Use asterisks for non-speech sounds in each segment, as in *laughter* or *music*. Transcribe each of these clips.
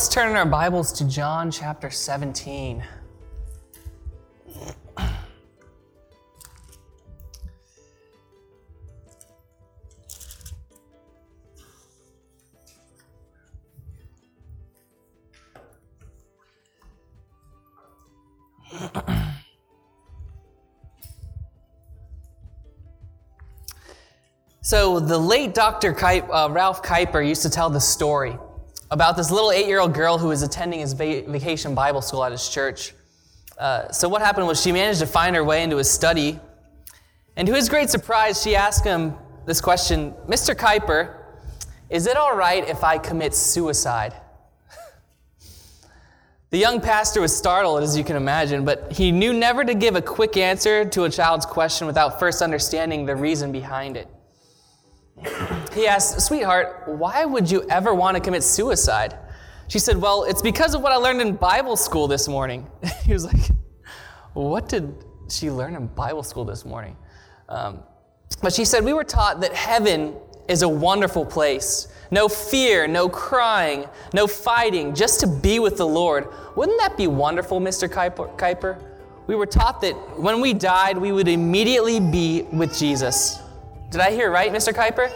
Let's turn in our Bibles to John chapter 17. So, the late Dr. Uh, Ralph Kuiper used to tell the story about this little eight year old girl who was attending his va- vacation Bible school at his church. Uh, so, what happened was she managed to find her way into his study. And to his great surprise, she asked him this question Mr. Kuiper, is it all right if I commit suicide? The young pastor was startled, as you can imagine, but he knew never to give a quick answer to a child's question without first understanding the reason behind it. He asked, Sweetheart, why would you ever want to commit suicide? She said, Well, it's because of what I learned in Bible school this morning. *laughs* he was like, What did she learn in Bible school this morning? Um, but she said, We were taught that heaven is a wonderful place. No fear, no crying, no fighting, just to be with the Lord. Wouldn't that be wonderful, Mr. Kuiper? We were taught that when we died, we would immediately be with Jesus. Did I hear right, Mr. Kuiper?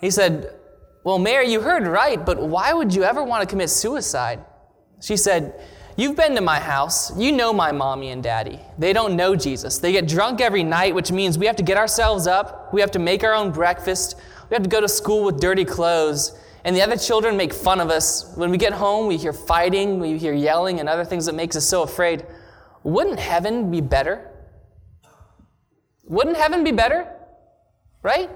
He said, Well, Mary, you heard right, but why would you ever want to commit suicide? She said, You've been to my house. You know my mommy and daddy. They don't know Jesus. They get drunk every night, which means we have to get ourselves up. We have to make our own breakfast. We have to go to school with dirty clothes. And the other children make fun of us. When we get home, we hear fighting, we hear yelling, and other things that makes us so afraid. Wouldn't heaven be better? Wouldn't heaven be better? Right?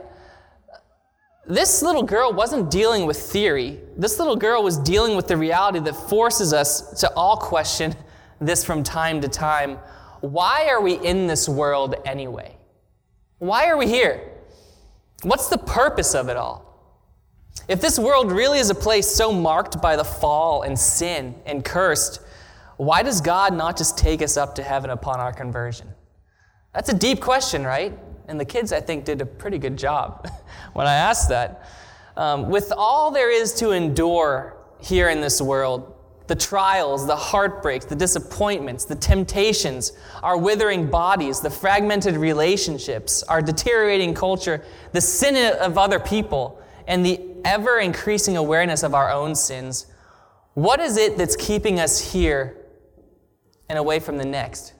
This little girl wasn't dealing with theory. This little girl was dealing with the reality that forces us to all question this from time to time. Why are we in this world anyway? Why are we here? What's the purpose of it all? If this world really is a place so marked by the fall and sin and cursed, why does God not just take us up to heaven upon our conversion? That's a deep question, right? And the kids, I think, did a pretty good job *laughs* when I asked that. Um, with all there is to endure here in this world, the trials, the heartbreaks, the disappointments, the temptations, our withering bodies, the fragmented relationships, our deteriorating culture, the sin of other people, and the ever increasing awareness of our own sins, what is it that's keeping us here and away from the next?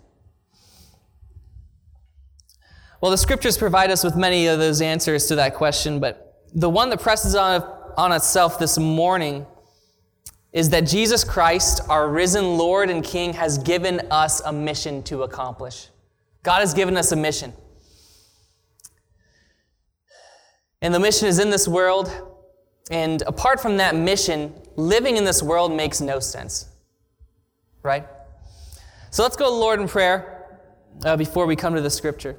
Well, the scriptures provide us with many of those answers to that question, but the one that presses on, on itself this morning is that Jesus Christ, our risen Lord and King, has given us a mission to accomplish. God has given us a mission. And the mission is in this world, and apart from that mission, living in this world makes no sense. Right? So let's go to the Lord in prayer uh, before we come to the scripture.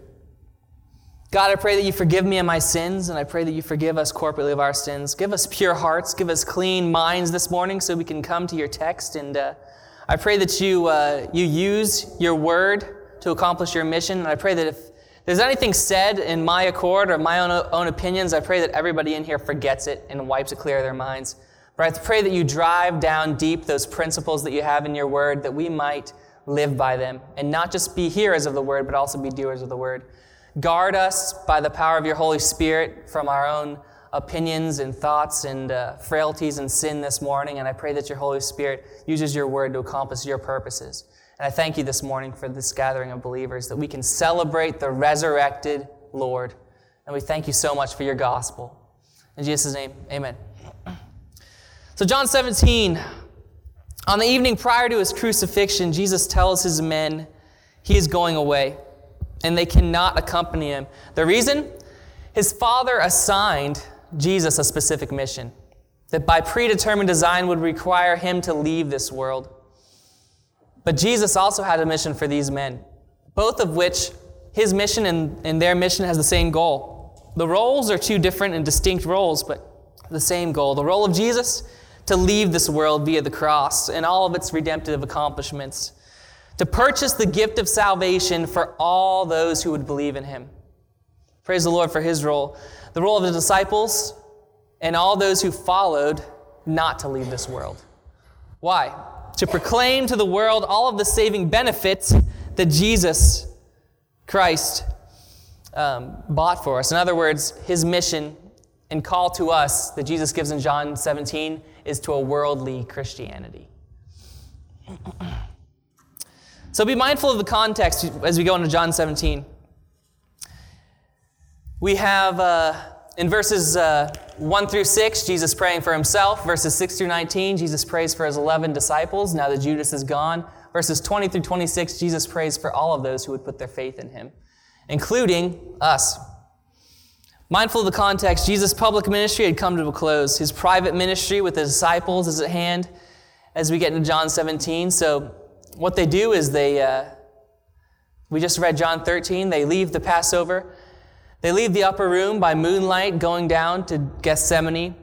God, I pray that you forgive me of my sins, and I pray that you forgive us corporately of our sins. Give us pure hearts, give us clean minds this morning so we can come to your text. And uh, I pray that you, uh, you use your word to accomplish your mission. And I pray that if there's anything said in my accord or my own, own opinions, I pray that everybody in here forgets it and wipes it clear of their minds. But I pray that you drive down deep those principles that you have in your word that we might live by them and not just be hearers of the word, but also be doers of the word. Guard us by the power of your Holy Spirit from our own opinions and thoughts and uh, frailties and sin this morning. And I pray that your Holy Spirit uses your word to accomplish your purposes. And I thank you this morning for this gathering of believers that we can celebrate the resurrected Lord. And we thank you so much for your gospel. In Jesus' name, amen. So, John 17, on the evening prior to his crucifixion, Jesus tells his men he is going away and they cannot accompany him. The reason? His father assigned Jesus a specific mission that by predetermined design would require him to leave this world. But Jesus also had a mission for these men, both of which his mission and, and their mission has the same goal. The roles are two different and distinct roles, but the same goal. The role of Jesus to leave this world via the cross and all of its redemptive accomplishments to purchase the gift of salvation for all those who would believe in him. Praise the Lord for his role. The role of the disciples and all those who followed not to leave this world. Why? To proclaim to the world all of the saving benefits that Jesus Christ um, bought for us. In other words, his mission and call to us that Jesus gives in John 17 is to a worldly Christianity. So be mindful of the context as we go into John 17. We have uh, in verses uh, 1 through 6, Jesus praying for himself. Verses 6 through 19, Jesus prays for his 11 disciples now that Judas is gone. Verses 20 through 26, Jesus prays for all of those who would put their faith in him, including us. Mindful of the context, Jesus' public ministry had come to a close. His private ministry with the disciples is at hand as we get into John 17. So, what they do is they, uh, we just read John 13, they leave the Passover they leave the upper room by moonlight, going down to Gethsemane,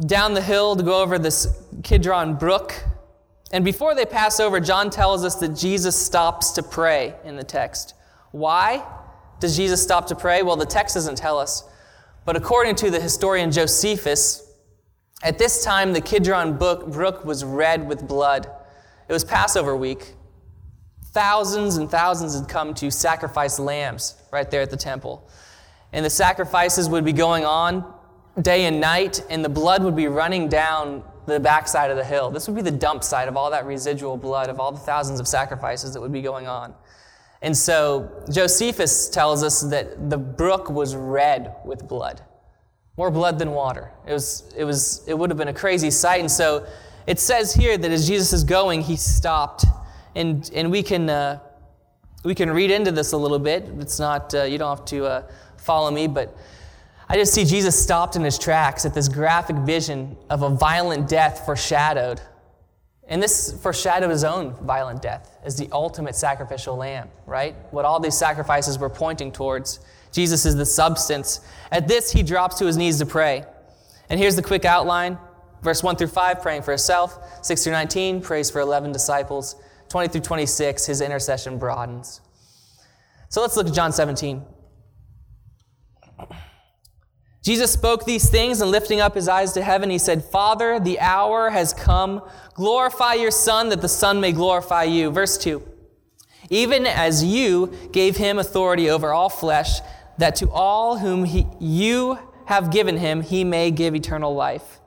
down the hill to go over this Kidron brook. And before they pass over, John tells us that Jesus stops to pray in the text. Why does Jesus stop to pray? Well, the text doesn't tell us. But according to the historian Josephus, at this time the Kidron brook was red with blood. It was Passover week. Thousands and thousands had come to sacrifice lambs right there at the temple and the sacrifices would be going on day and night, and the blood would be running down the backside of the hill. This would be the dump site of all that residual blood, of all the thousands of sacrifices that would be going on. And so Josephus tells us that the brook was red with blood, more blood than water. It, was, it, was, it would have been a crazy sight. And so it says here that as Jesus is going, he stopped. And, and we, can, uh, we can read into this a little bit. It's not, uh, you don't have to. Uh, follow me, but I just see Jesus stopped in his tracks at this graphic vision of a violent death foreshadowed. And this foreshadowed his own violent death as the ultimate sacrificial lamb, right? What all these sacrifices were pointing towards. Jesus is the substance. At this, he drops to his knees to pray. And here's the quick outline verse 1 through 5, praying for himself. 6 through 19, prays for 11 disciples. 20 through 26, his intercession broadens. So let's look at John 17. Jesus spoke these things and lifting up his eyes to heaven, he said, Father, the hour has come. Glorify your Son, that the Son may glorify you. Verse 2 Even as you gave him authority over all flesh, that to all whom he, you have given him, he may give eternal life.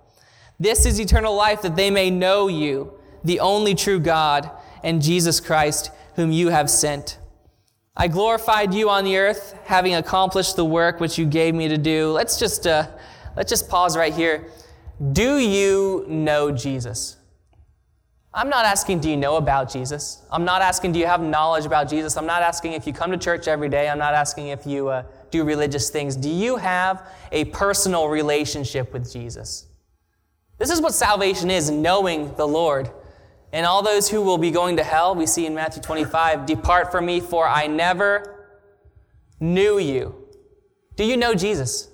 This is eternal life, that they may know you, the only true God, and Jesus Christ, whom you have sent. I glorified you on the earth, having accomplished the work which you gave me to do. Let's just, uh, let's just pause right here. Do you know Jesus? I'm not asking, do you know about Jesus? I'm not asking, do you have knowledge about Jesus? I'm not asking if you come to church every day. I'm not asking if you uh, do religious things. Do you have a personal relationship with Jesus? This is what salvation is knowing the Lord. And all those who will be going to hell, we see in Matthew 25, depart from me, for I never knew you. Do you know Jesus?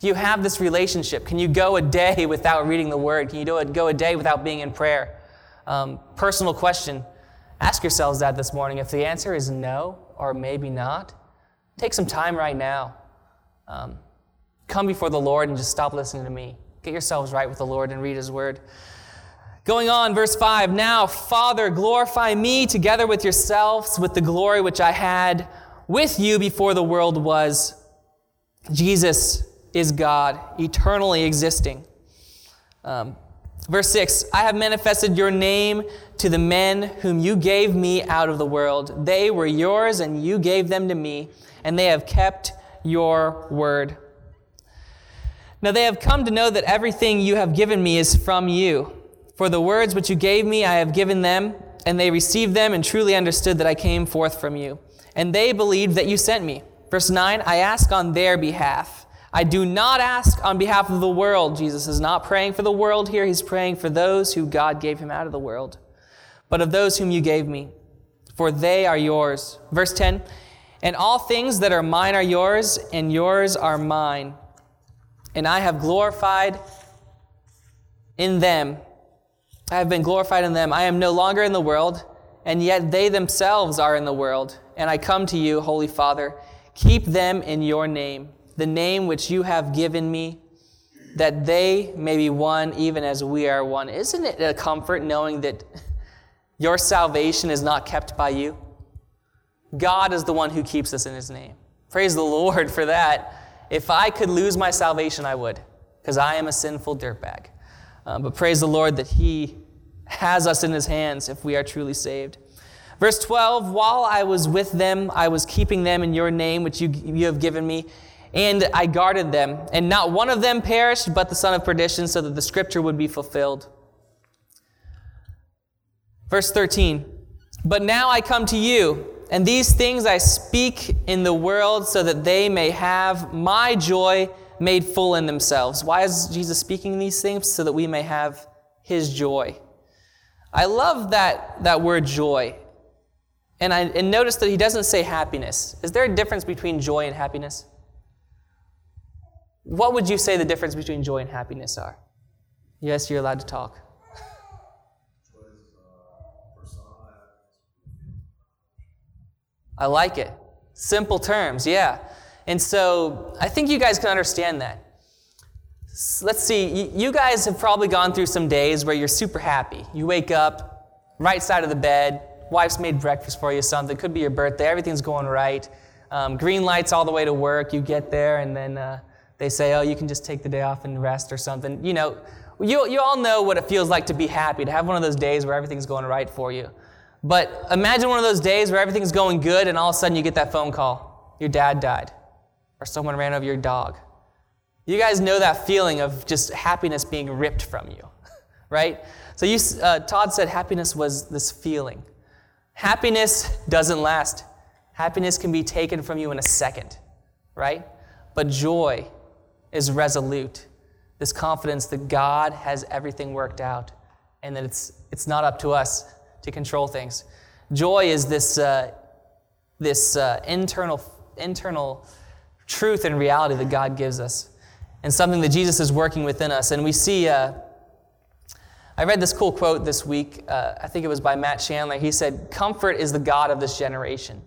Do you have this relationship? Can you go a day *laughs* without reading the Word? Can you go a day without being in prayer? Um, personal question. Ask yourselves that this morning. If the answer is no, or maybe not, take some time right now. Um, come before the Lord and just stop listening to me. Get yourselves right with the Lord and read His Word. Going on, verse 5 Now, Father, glorify me together with yourselves with the glory which I had with you before the world was. Jesus is God, eternally existing. Um, verse 6 I have manifested your name to the men whom you gave me out of the world. They were yours, and you gave them to me, and they have kept your word. Now they have come to know that everything you have given me is from you. For the words which you gave me, I have given them, and they received them and truly understood that I came forth from you. And they believed that you sent me. Verse 9 I ask on their behalf. I do not ask on behalf of the world. Jesus is not praying for the world here, he's praying for those who God gave him out of the world, but of those whom you gave me, for they are yours. Verse 10 And all things that are mine are yours, and yours are mine. And I have glorified in them I have been glorified in them. I am no longer in the world, and yet they themselves are in the world. And I come to you, Holy Father. Keep them in your name, the name which you have given me, that they may be one even as we are one. Isn't it a comfort knowing that *laughs* your salvation is not kept by you? God is the one who keeps us in his name. Praise the Lord for that. If I could lose my salvation, I would, because I am a sinful dirtbag. Um, but praise the Lord that he has us in his hands if we are truly saved. Verse 12, while I was with them, I was keeping them in your name, which you, you have given me, and I guarded them. And not one of them perished, but the son of perdition, so that the scripture would be fulfilled. Verse 13, but now I come to you, and these things I speak in the world, so that they may have my joy made full in themselves. Why is Jesus speaking these things? So that we may have his joy. I love that, that word joy. And, I, and notice that he doesn't say happiness. Is there a difference between joy and happiness? What would you say the difference between joy and happiness are? Yes, you're allowed to talk. I like it. Simple terms, yeah. And so I think you guys can understand that. Let's see, you guys have probably gone through some days where you're super happy. You wake up, right side of the bed, wife's made breakfast for you, something. Could be your birthday, everything's going right. Um, green lights all the way to work. You get there, and then uh, they say, oh, you can just take the day off and rest or something. You know, you, you all know what it feels like to be happy, to have one of those days where everything's going right for you. But imagine one of those days where everything's going good, and all of a sudden you get that phone call. Your dad died, or someone ran over your dog you guys know that feeling of just happiness being ripped from you, *laughs* right? So you, uh, Todd said happiness was this feeling. Happiness doesn't last. Happiness can be taken from you in a second, right? But joy is resolute. This confidence that God has everything worked out and that it's, it's not up to us to control things. Joy is this, uh, this uh, internal, internal truth and reality that God gives us and something that Jesus is working within us. And we see, uh, I read this cool quote this week. Uh, I think it was by Matt Chandler. He said, Comfort is the God of this generation.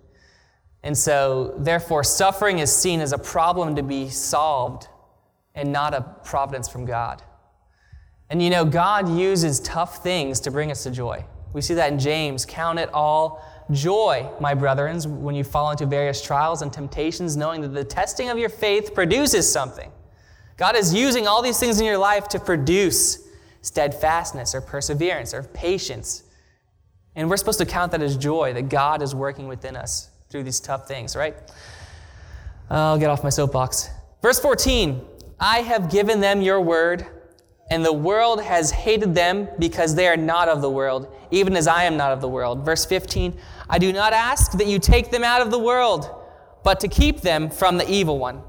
And so, therefore, suffering is seen as a problem to be solved and not a providence from God. And you know, God uses tough things to bring us to joy. We see that in James. Count it all joy, my brethren, when you fall into various trials and temptations, knowing that the testing of your faith produces something. God is using all these things in your life to produce steadfastness or perseverance or patience. And we're supposed to count that as joy that God is working within us through these tough things, right? I'll get off my soapbox. Verse 14 I have given them your word, and the world has hated them because they are not of the world, even as I am not of the world. Verse 15 I do not ask that you take them out of the world, but to keep them from the evil one.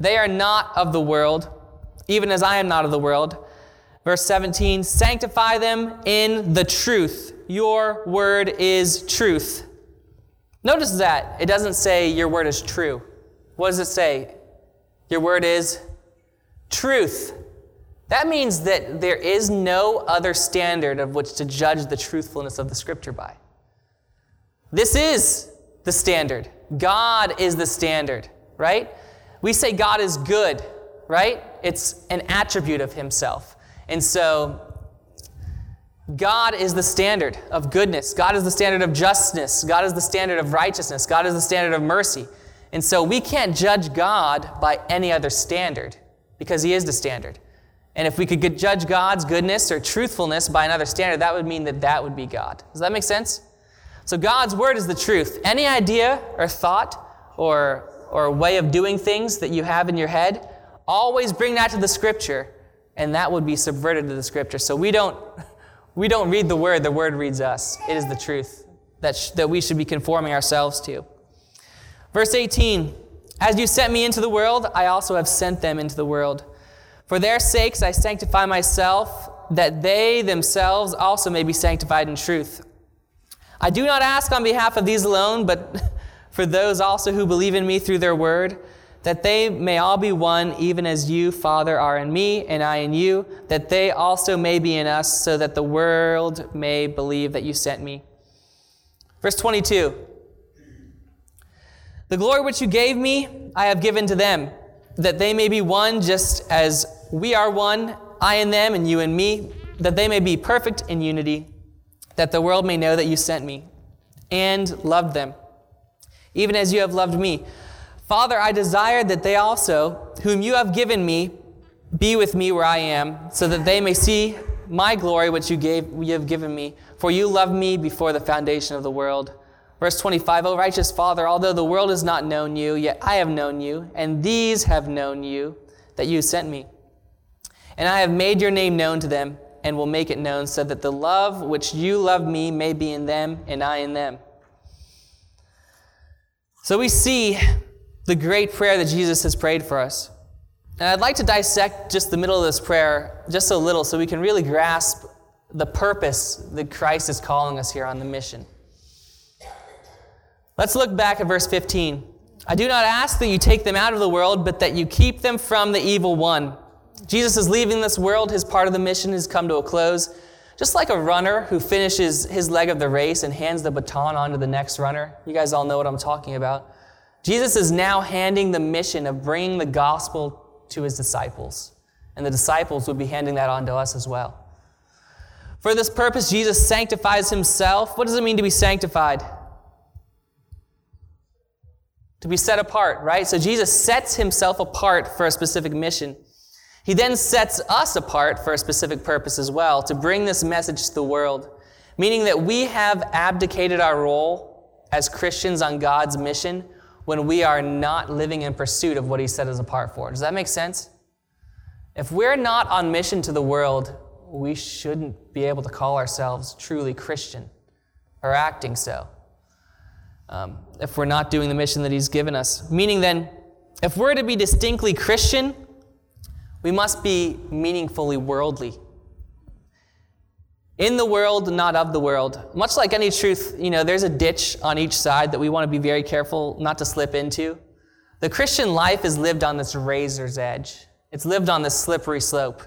They are not of the world, even as I am not of the world. Verse 17 Sanctify them in the truth. Your word is truth. Notice that it doesn't say your word is true. What does it say? Your word is truth. That means that there is no other standard of which to judge the truthfulness of the scripture by. This is the standard. God is the standard, right? We say God is good, right? It's an attribute of Himself. And so, God is the standard of goodness. God is the standard of justness. God is the standard of righteousness. God is the standard of mercy. And so we can't judge God by any other standard because He is the standard. And if we could judge God's goodness or truthfulness by another standard, that would mean that that would be God. Does that make sense? So God's word is the truth. Any idea or thought or or way of doing things that you have in your head, always bring that to the scripture, and that would be subverted to the scripture. So we don't, *laughs* we don't read the word, the word reads us. It is the truth that, sh- that we should be conforming ourselves to. Verse 18 As you sent me into the world, I also have sent them into the world. For their sakes I sanctify myself, that they themselves also may be sanctified in truth. I do not ask on behalf of these alone, but *laughs* for those also who believe in me through their word, that they may all be one, even as you, Father, are in me, and I in you, that they also may be in us, so that the world may believe that you sent me. Verse 22 The glory which you gave me, I have given to them, that they may be one just as We are one, I and them, and you and me, that they may be perfect in unity, that the world may know that you sent me and loved them, even as you have loved me. Father, I desire that they also, whom you have given me, be with me where I am, so that they may see my glory which you gave you have given me. For you loved me before the foundation of the world. Verse 25, O righteous Father, although the world has not known you, yet I have known you, and these have known you, that you sent me. And I have made your name known to them, and will make it known, so that the love which you love me may be in them, and I in them. So we see the great prayer that Jesus has prayed for us. And I'd like to dissect just the middle of this prayer just a little so we can really grasp the purpose that Christ is calling us here on the mission. Let's look back at verse 15. I do not ask that you take them out of the world, but that you keep them from the evil one. Jesus is leaving this world. His part of the mission has come to a close. Just like a runner who finishes his leg of the race and hands the baton on to the next runner. You guys all know what I'm talking about. Jesus is now handing the mission of bringing the gospel to his disciples. And the disciples would be handing that on to us as well. For this purpose, Jesus sanctifies himself. What does it mean to be sanctified? To be set apart, right? So Jesus sets himself apart for a specific mission. He then sets us apart for a specific purpose as well, to bring this message to the world, meaning that we have abdicated our role as Christians on God's mission when we are not living in pursuit of what He set us apart for. Does that make sense? If we're not on mission to the world, we shouldn't be able to call ourselves truly Christian or acting so. Um, if we're not doing the mission that He's given us. Meaning, then, if we're to be distinctly Christian, we must be meaningfully worldly in the world, not of the world. Much like any truth, you know, there's a ditch on each side that we want to be very careful not to slip into. The Christian life is lived on this razor's edge. It's lived on this slippery slope.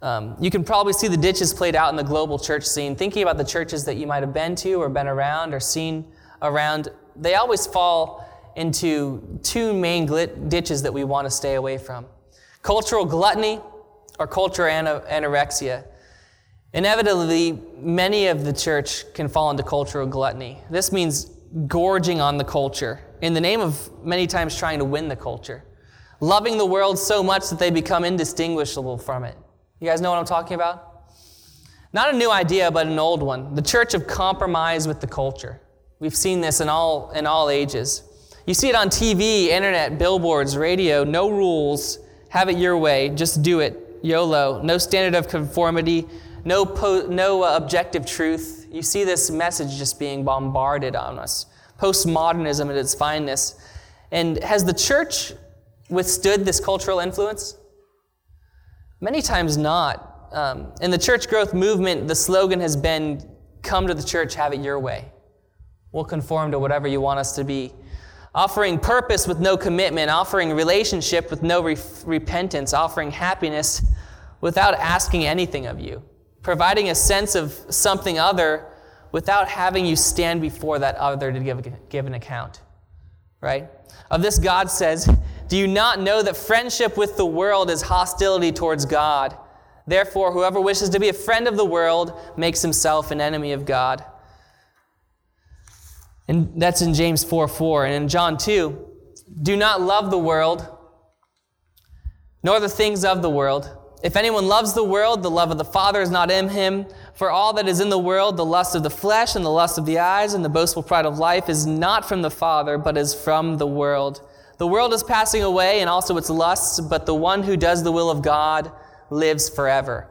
Um, you can probably see the ditches played out in the global church scene. Thinking about the churches that you might have been to or been around or seen around, they always fall into two main ditches that we want to stay away from cultural gluttony or cultural anorexia. Inevitably, many of the church can fall into cultural gluttony. This means gorging on the culture in the name of many times trying to win the culture, loving the world so much that they become indistinguishable from it. You guys know what I'm talking about? Not a new idea, but an old one. The church of compromise with the culture. We've seen this in all, in all ages. You see it on TV, internet, billboards, radio. No rules. Have it your way. Just do it. YOLO. No standard of conformity no, po- no uh, objective truth. You see this message just being bombarded on us. Postmodernism at its finest. And has the church withstood this cultural influence? Many times not. Um, in the church growth movement, the slogan has been come to the church, have it your way. We'll conform to whatever you want us to be. Offering purpose with no commitment, offering relationship with no re- repentance, offering happiness without asking anything of you providing a sense of something other without having you stand before that other to give, give an account. Right? Of this, God says, Do you not know that friendship with the world is hostility towards God? Therefore, whoever wishes to be a friend of the world makes himself an enemy of God. And that's in James 4 4. And in John 2, do not love the world, nor the things of the world. If anyone loves the world, the love of the Father is not in him. For all that is in the world, the lust of the flesh and the lust of the eyes and the boastful pride of life is not from the Father, but is from the world. The world is passing away and also its lusts, but the one who does the will of God lives forever.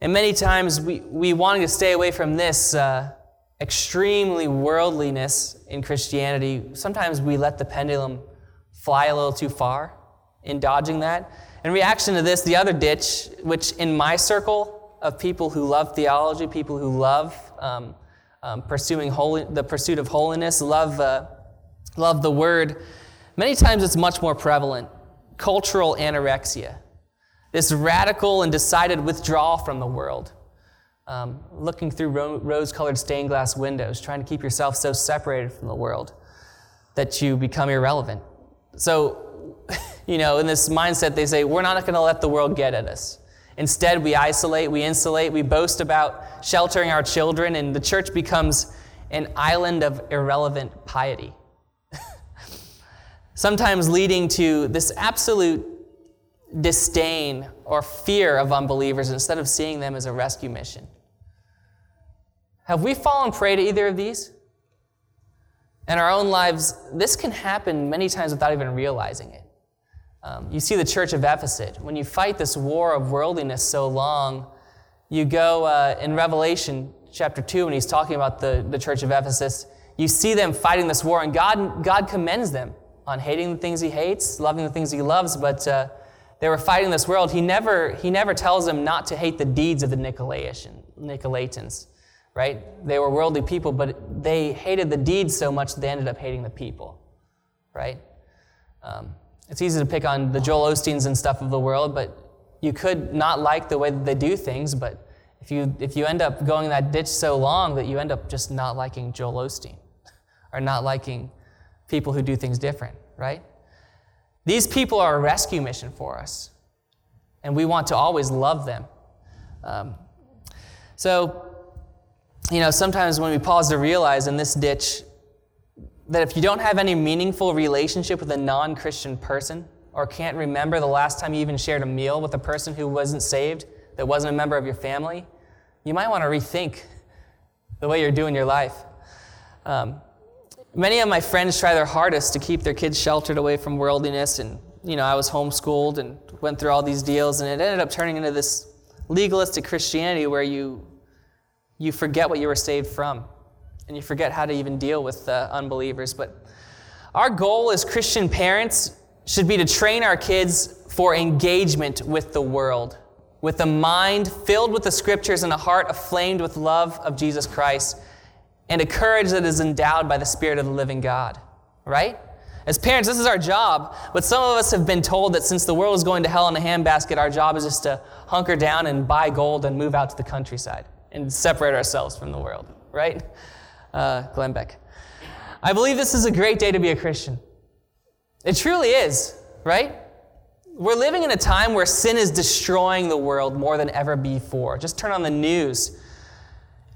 And many times we, we wanting to stay away from this uh, extremely worldliness in Christianity, sometimes we let the pendulum fly a little too far in dodging that. In reaction to this, the other ditch, which in my circle of people who love theology, people who love um, um, pursuing holy, the pursuit of holiness, love, uh, love the word, many times it's much more prevalent. Cultural anorexia, this radical and decided withdrawal from the world. Um, looking through ro- rose colored stained glass windows, trying to keep yourself so separated from the world that you become irrelevant. So, *laughs* you know, in this mindset, they say, we're not going to let the world get at us. Instead, we isolate, we insulate, we boast about sheltering our children, and the church becomes an island of irrelevant piety. *laughs* Sometimes leading to this absolute disdain or fear of unbelievers instead of seeing them as a rescue mission. Have we fallen prey to either of these? In our own lives, this can happen many times without even realizing it. Um, you see the church of Ephesus. When you fight this war of worldliness so long, you go uh, in Revelation chapter 2, when he's talking about the, the church of Ephesus, you see them fighting this war, and God, God commends them on hating the things he hates, loving the things he loves, but uh, they were fighting this world. He never, he never tells them not to hate the deeds of the Nicolaitans right? They were worldly people, but they hated the deeds so much they ended up hating the people, right? Um, it's easy to pick on the Joel Osteens and stuff of the world, but you could not like the way that they do things, but if you, if you end up going that ditch so long that you end up just not liking Joel Osteen *laughs* or not liking people who do things different, right? These people are a rescue mission for us, and we want to always love them. Um, so, you know, sometimes when we pause to realize in this ditch that if you don't have any meaningful relationship with a non Christian person, or can't remember the last time you even shared a meal with a person who wasn't saved, that wasn't a member of your family, you might want to rethink the way you're doing your life. Um, many of my friends try their hardest to keep their kids sheltered away from worldliness, and you know, I was homeschooled and went through all these deals, and it ended up turning into this legalistic Christianity where you you forget what you were saved from, and you forget how to even deal with unbelievers. But our goal as Christian parents should be to train our kids for engagement with the world, with a mind filled with the scriptures and a heart aflamed with love of Jesus Christ, and a courage that is endowed by the Spirit of the living God, right? As parents, this is our job, but some of us have been told that since the world is going to hell in a handbasket, our job is just to hunker down and buy gold and move out to the countryside and separate ourselves from the world, right? Uh, Glenn Beck. I believe this is a great day to be a Christian. It truly is, right? We're living in a time where sin is destroying the world more than ever before. Just turn on the news.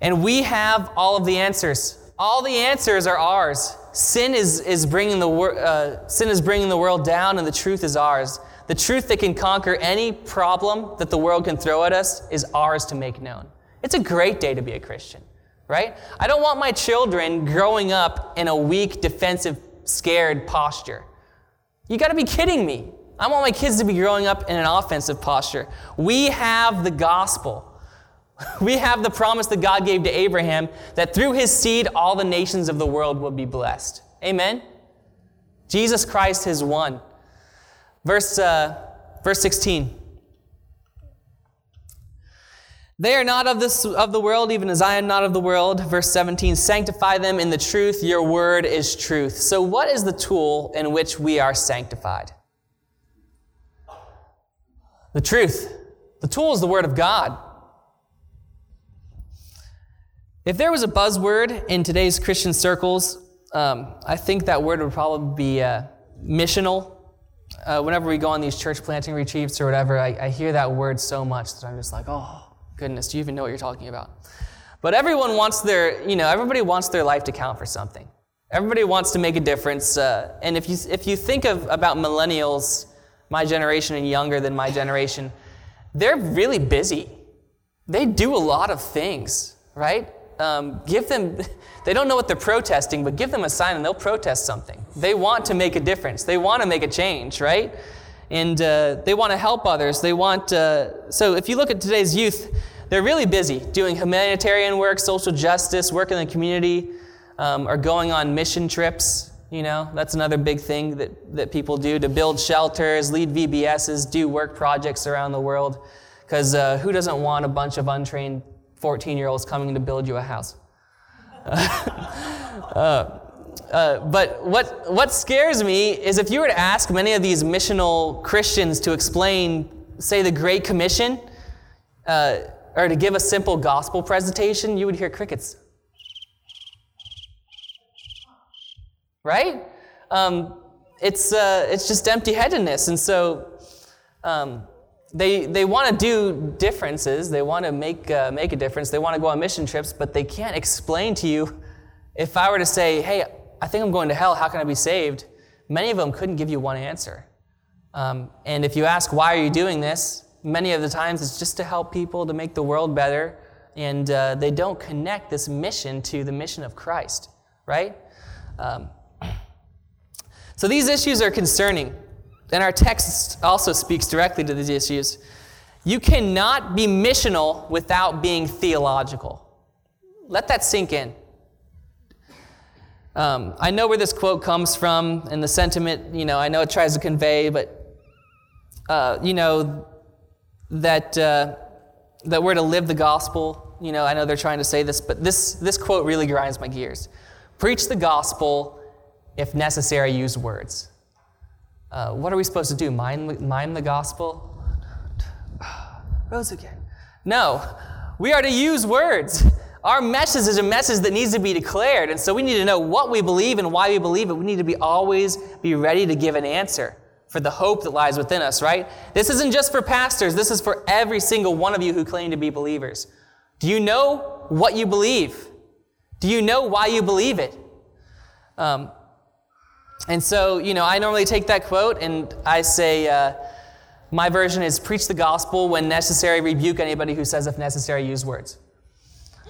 And we have all of the answers. All the answers are ours. Sin is, is, bringing, the, uh, sin is bringing the world down, and the truth is ours. The truth that can conquer any problem that the world can throw at us is ours to make known. It's a great day to be a Christian, right? I don't want my children growing up in a weak, defensive, scared posture. You got to be kidding me. I want my kids to be growing up in an offensive posture. We have the gospel. *laughs* We have the promise that God gave to Abraham that through his seed all the nations of the world will be blessed. Amen? Jesus Christ has won. Verse, uh, verse 16. They are not of, this, of the world, even as I am not of the world. Verse 17 Sanctify them in the truth, your word is truth. So, what is the tool in which we are sanctified? The truth. The tool is the word of God. If there was a buzzword in today's Christian circles, um, I think that word would probably be uh, missional. Uh, whenever we go on these church planting retreats or whatever, I, I hear that word so much that I'm just like, oh, goodness, do you even know what you're talking about? But everyone wants their, you know, everybody wants their life to count for something. Everybody wants to make a difference. Uh, and if you, if you think of about millennials, my generation and younger than my generation, they're really busy. They do a lot of things, right? Um, give them, *laughs* they don't know what they're protesting, but give them a sign and they'll protest something. They want to make a difference. They want to make a change, right? And uh, they want to help others. They want, uh, so if you look at today's youth, they're really busy doing humanitarian work, social justice, work in the community, um, or going on mission trips. You know, that's another big thing that, that people do to build shelters, lead VBSs, do work projects around the world. Because uh, who doesn't want a bunch of untrained 14 year olds coming to build you a house? *laughs* uh, but what, what scares me is if you were to ask many of these missional Christians to explain, say, the Great Commission, uh, or to give a simple gospel presentation, you would hear crickets. Right? Um, it's, uh, it's just empty headedness. And so um, they, they want to do differences, they want to make, uh, make a difference, they want to go on mission trips, but they can't explain to you. If I were to say, hey, I think I'm going to hell, how can I be saved? Many of them couldn't give you one answer. Um, and if you ask, why are you doing this? Many of the times it's just to help people, to make the world better, and uh, they don't connect this mission to the mission of Christ, right? Um, so these issues are concerning, and our text also speaks directly to these issues. You cannot be missional without being theological. Let that sink in. Um, I know where this quote comes from and the sentiment, you know, I know it tries to convey, but, uh, you know, that, uh, that we're to live the gospel. You know, I know they're trying to say this, but this, this quote really grinds my gears. Preach the gospel if necessary, use words. Uh, what are we supposed to do? Mime, mime the gospel? *sighs* Rose again. No, we are to use words. *laughs* Our message is a message that needs to be declared, and so we need to know what we believe and why we believe it. We need to be always be ready to give an answer for the hope that lies within us, right? This isn't just for pastors, this is for every single one of you who claim to be believers. Do you know what you believe? Do you know why you believe it? Um, and so, you know, I normally take that quote and I say, uh, my version is preach the gospel when necessary, rebuke anybody who says, if necessary, use words.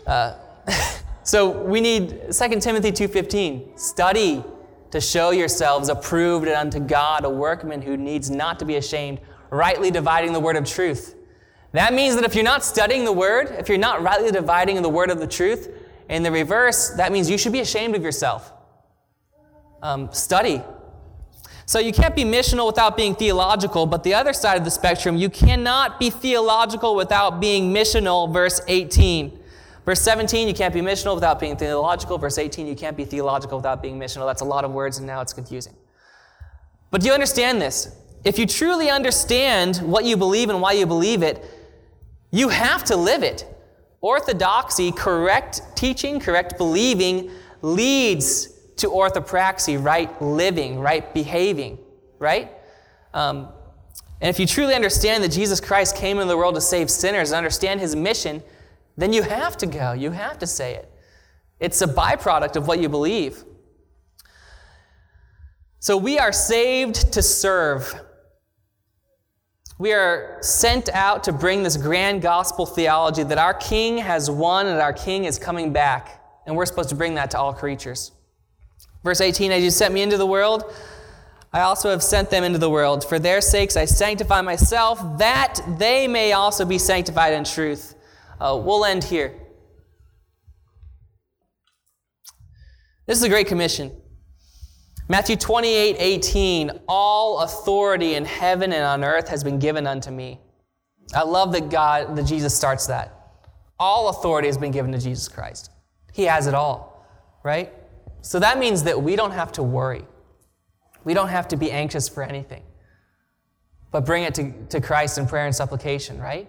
Uh, *laughs* so we need 2 Timothy 2.15, study to show yourselves approved unto God, a workman who needs not to be ashamed, rightly dividing the word of truth. That means that if you're not studying the word, if you're not rightly dividing the word of the truth, in the reverse, that means you should be ashamed of yourself um, study. So you can't be missional without being theological, but the other side of the spectrum, you cannot be theological without being missional, verse 18. Verse 17, you can't be missional without being theological. Verse 18, you can't be theological without being missional. That's a lot of words, and now it's confusing. But do you understand this? If you truly understand what you believe and why you believe it, you have to live it. Orthodoxy, correct teaching, correct believing, leads to orthopraxy, right living, right behaving, right? Um, and if you truly understand that Jesus Christ came into the world to save sinners and understand his mission, then you have to go. You have to say it. It's a byproduct of what you believe. So we are saved to serve. We are sent out to bring this grand gospel theology that our King has won and our King is coming back. And we're supposed to bring that to all creatures. Verse 18 As you sent me into the world, I also have sent them into the world. For their sakes I sanctify myself, that they may also be sanctified in truth. Uh, we'll end here. This is a great commission. Matthew 28 18, all authority in heaven and on earth has been given unto me. I love that God, that Jesus starts that. All authority has been given to Jesus Christ. He has it all, right? So that means that we don't have to worry. We don't have to be anxious for anything, but bring it to, to Christ in prayer and supplication, right?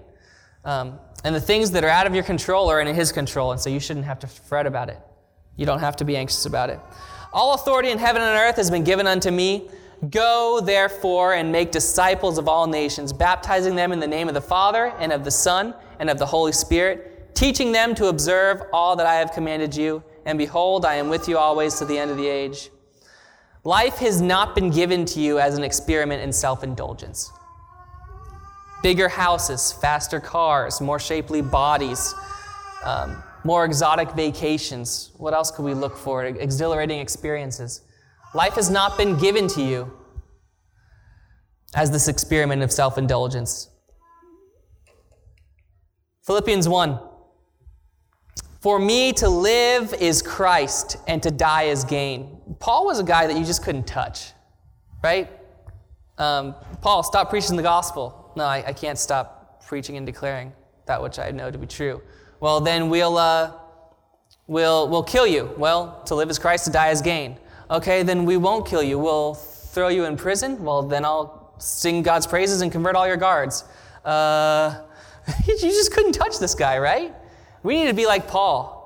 Um, and the things that are out of your control are in His control, and so you shouldn't have to fret about it. You don't have to be anxious about it. All authority in heaven and earth has been given unto me. Go, therefore, and make disciples of all nations, baptizing them in the name of the Father, and of the Son, and of the Holy Spirit, teaching them to observe all that I have commanded you and behold, I am with you always to the end of the age. Life has not been given to you as an experiment in self indulgence. Bigger houses, faster cars, more shapely bodies, um, more exotic vacations. What else could we look for? Exhilarating experiences. Life has not been given to you as this experiment of self indulgence. Philippians 1. For me to live is Christ, and to die is gain. Paul was a guy that you just couldn't touch, right? Um, Paul, stop preaching the gospel. No, I, I, can't stop preaching and declaring that which I know to be true. Well, then we'll, uh, we'll, we'll kill you. Well, to live is Christ, to die is gain. Okay, then we won't kill you. We'll throw you in prison. Well, then I'll sing God's praises and convert all your guards. Uh, *laughs* you just couldn't touch this guy, right? We need to be like Paul.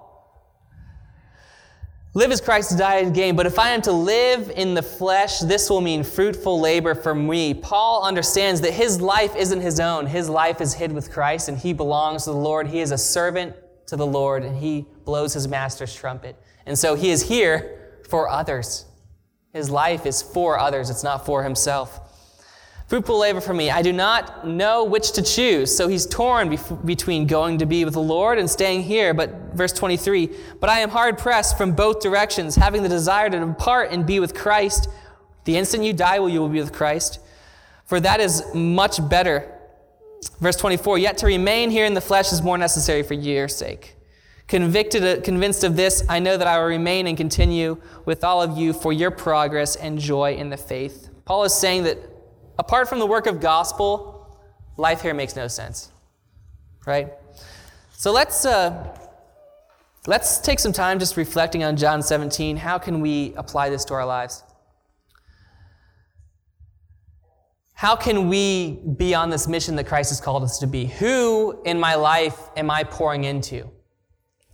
Live as Christ, die as gain. But if I am to live in the flesh, this will mean fruitful labor for me. Paul understands that his life isn't his own. His life is hid with Christ, and he belongs to the Lord. He is a servant to the Lord, and he blows his master's trumpet. And so he is here for others. His life is for others, it's not for himself. Fruitful labor for me. I do not know which to choose. So he's torn bef- between going to be with the Lord and staying here. But verse 23 But I am hard pressed from both directions, having the desire to depart and be with Christ. The instant you die, will you will be with Christ. For that is much better. Verse 24 Yet to remain here in the flesh is more necessary for your sake. Convicted, convinced of this, I know that I will remain and continue with all of you for your progress and joy in the faith. Paul is saying that apart from the work of gospel, life here makes no sense. Right? So let's, uh, let's take some time just reflecting on John 17. How can we apply this to our lives? How can we be on this mission that Christ has called us to be? Who in my life am I pouring into?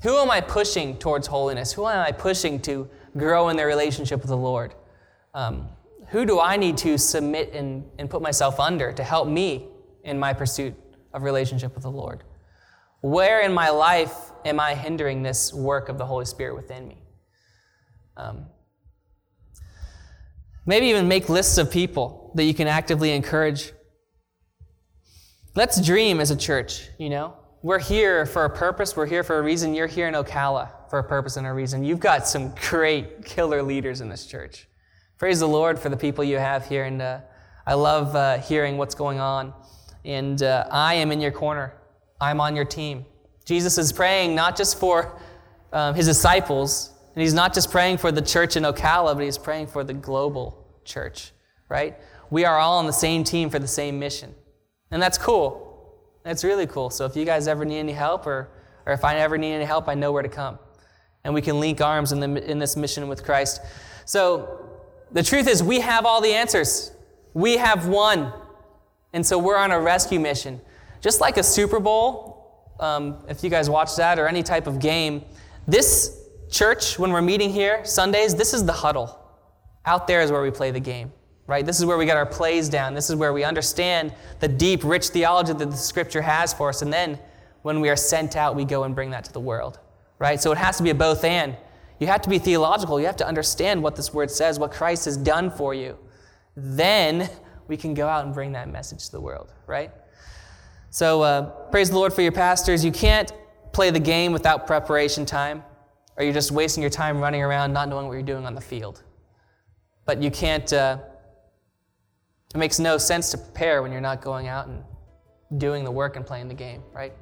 Who am I pushing towards holiness? Who am I pushing to grow in their relationship with the Lord? Um, who do I need to submit and, and put myself under to help me in my pursuit of relationship with the Lord? Where in my life am I hindering this work of the Holy Spirit within me? Um, maybe even make lists of people that you can actively encourage. Let's dream as a church, you know? We're here for a purpose, we're here for a reason. You're here in Ocala for a purpose and a reason. You've got some great killer leaders in this church. Praise the Lord for the people you have here, and uh, I love uh, hearing what's going on. And uh, I am in your corner. I'm on your team. Jesus is praying not just for um, his disciples, and he's not just praying for the church in Ocala, but he's praying for the global church, right? We are all on the same team for the same mission. And that's cool. That's really cool. So if you guys ever need any help, or, or if I ever need any help, I know where to come. And we can link arms in, the, in this mission with Christ. So the truth is, we have all the answers. We have won. And so we're on a rescue mission. Just like a Super Bowl, um, if you guys watch that, or any type of game, this church, when we're meeting here Sundays, this is the huddle. Out there is where we play the game, right? This is where we get our plays down. This is where we understand the deep, rich theology that the Scripture has for us. And then when we are sent out, we go and bring that to the world, right? So it has to be a both and. You have to be theological. You have to understand what this word says, what Christ has done for you. Then we can go out and bring that message to the world, right? So uh, praise the Lord for your pastors. You can't play the game without preparation time, or you're just wasting your time running around not knowing what you're doing on the field. But you can't, uh, it makes no sense to prepare when you're not going out and doing the work and playing the game, right?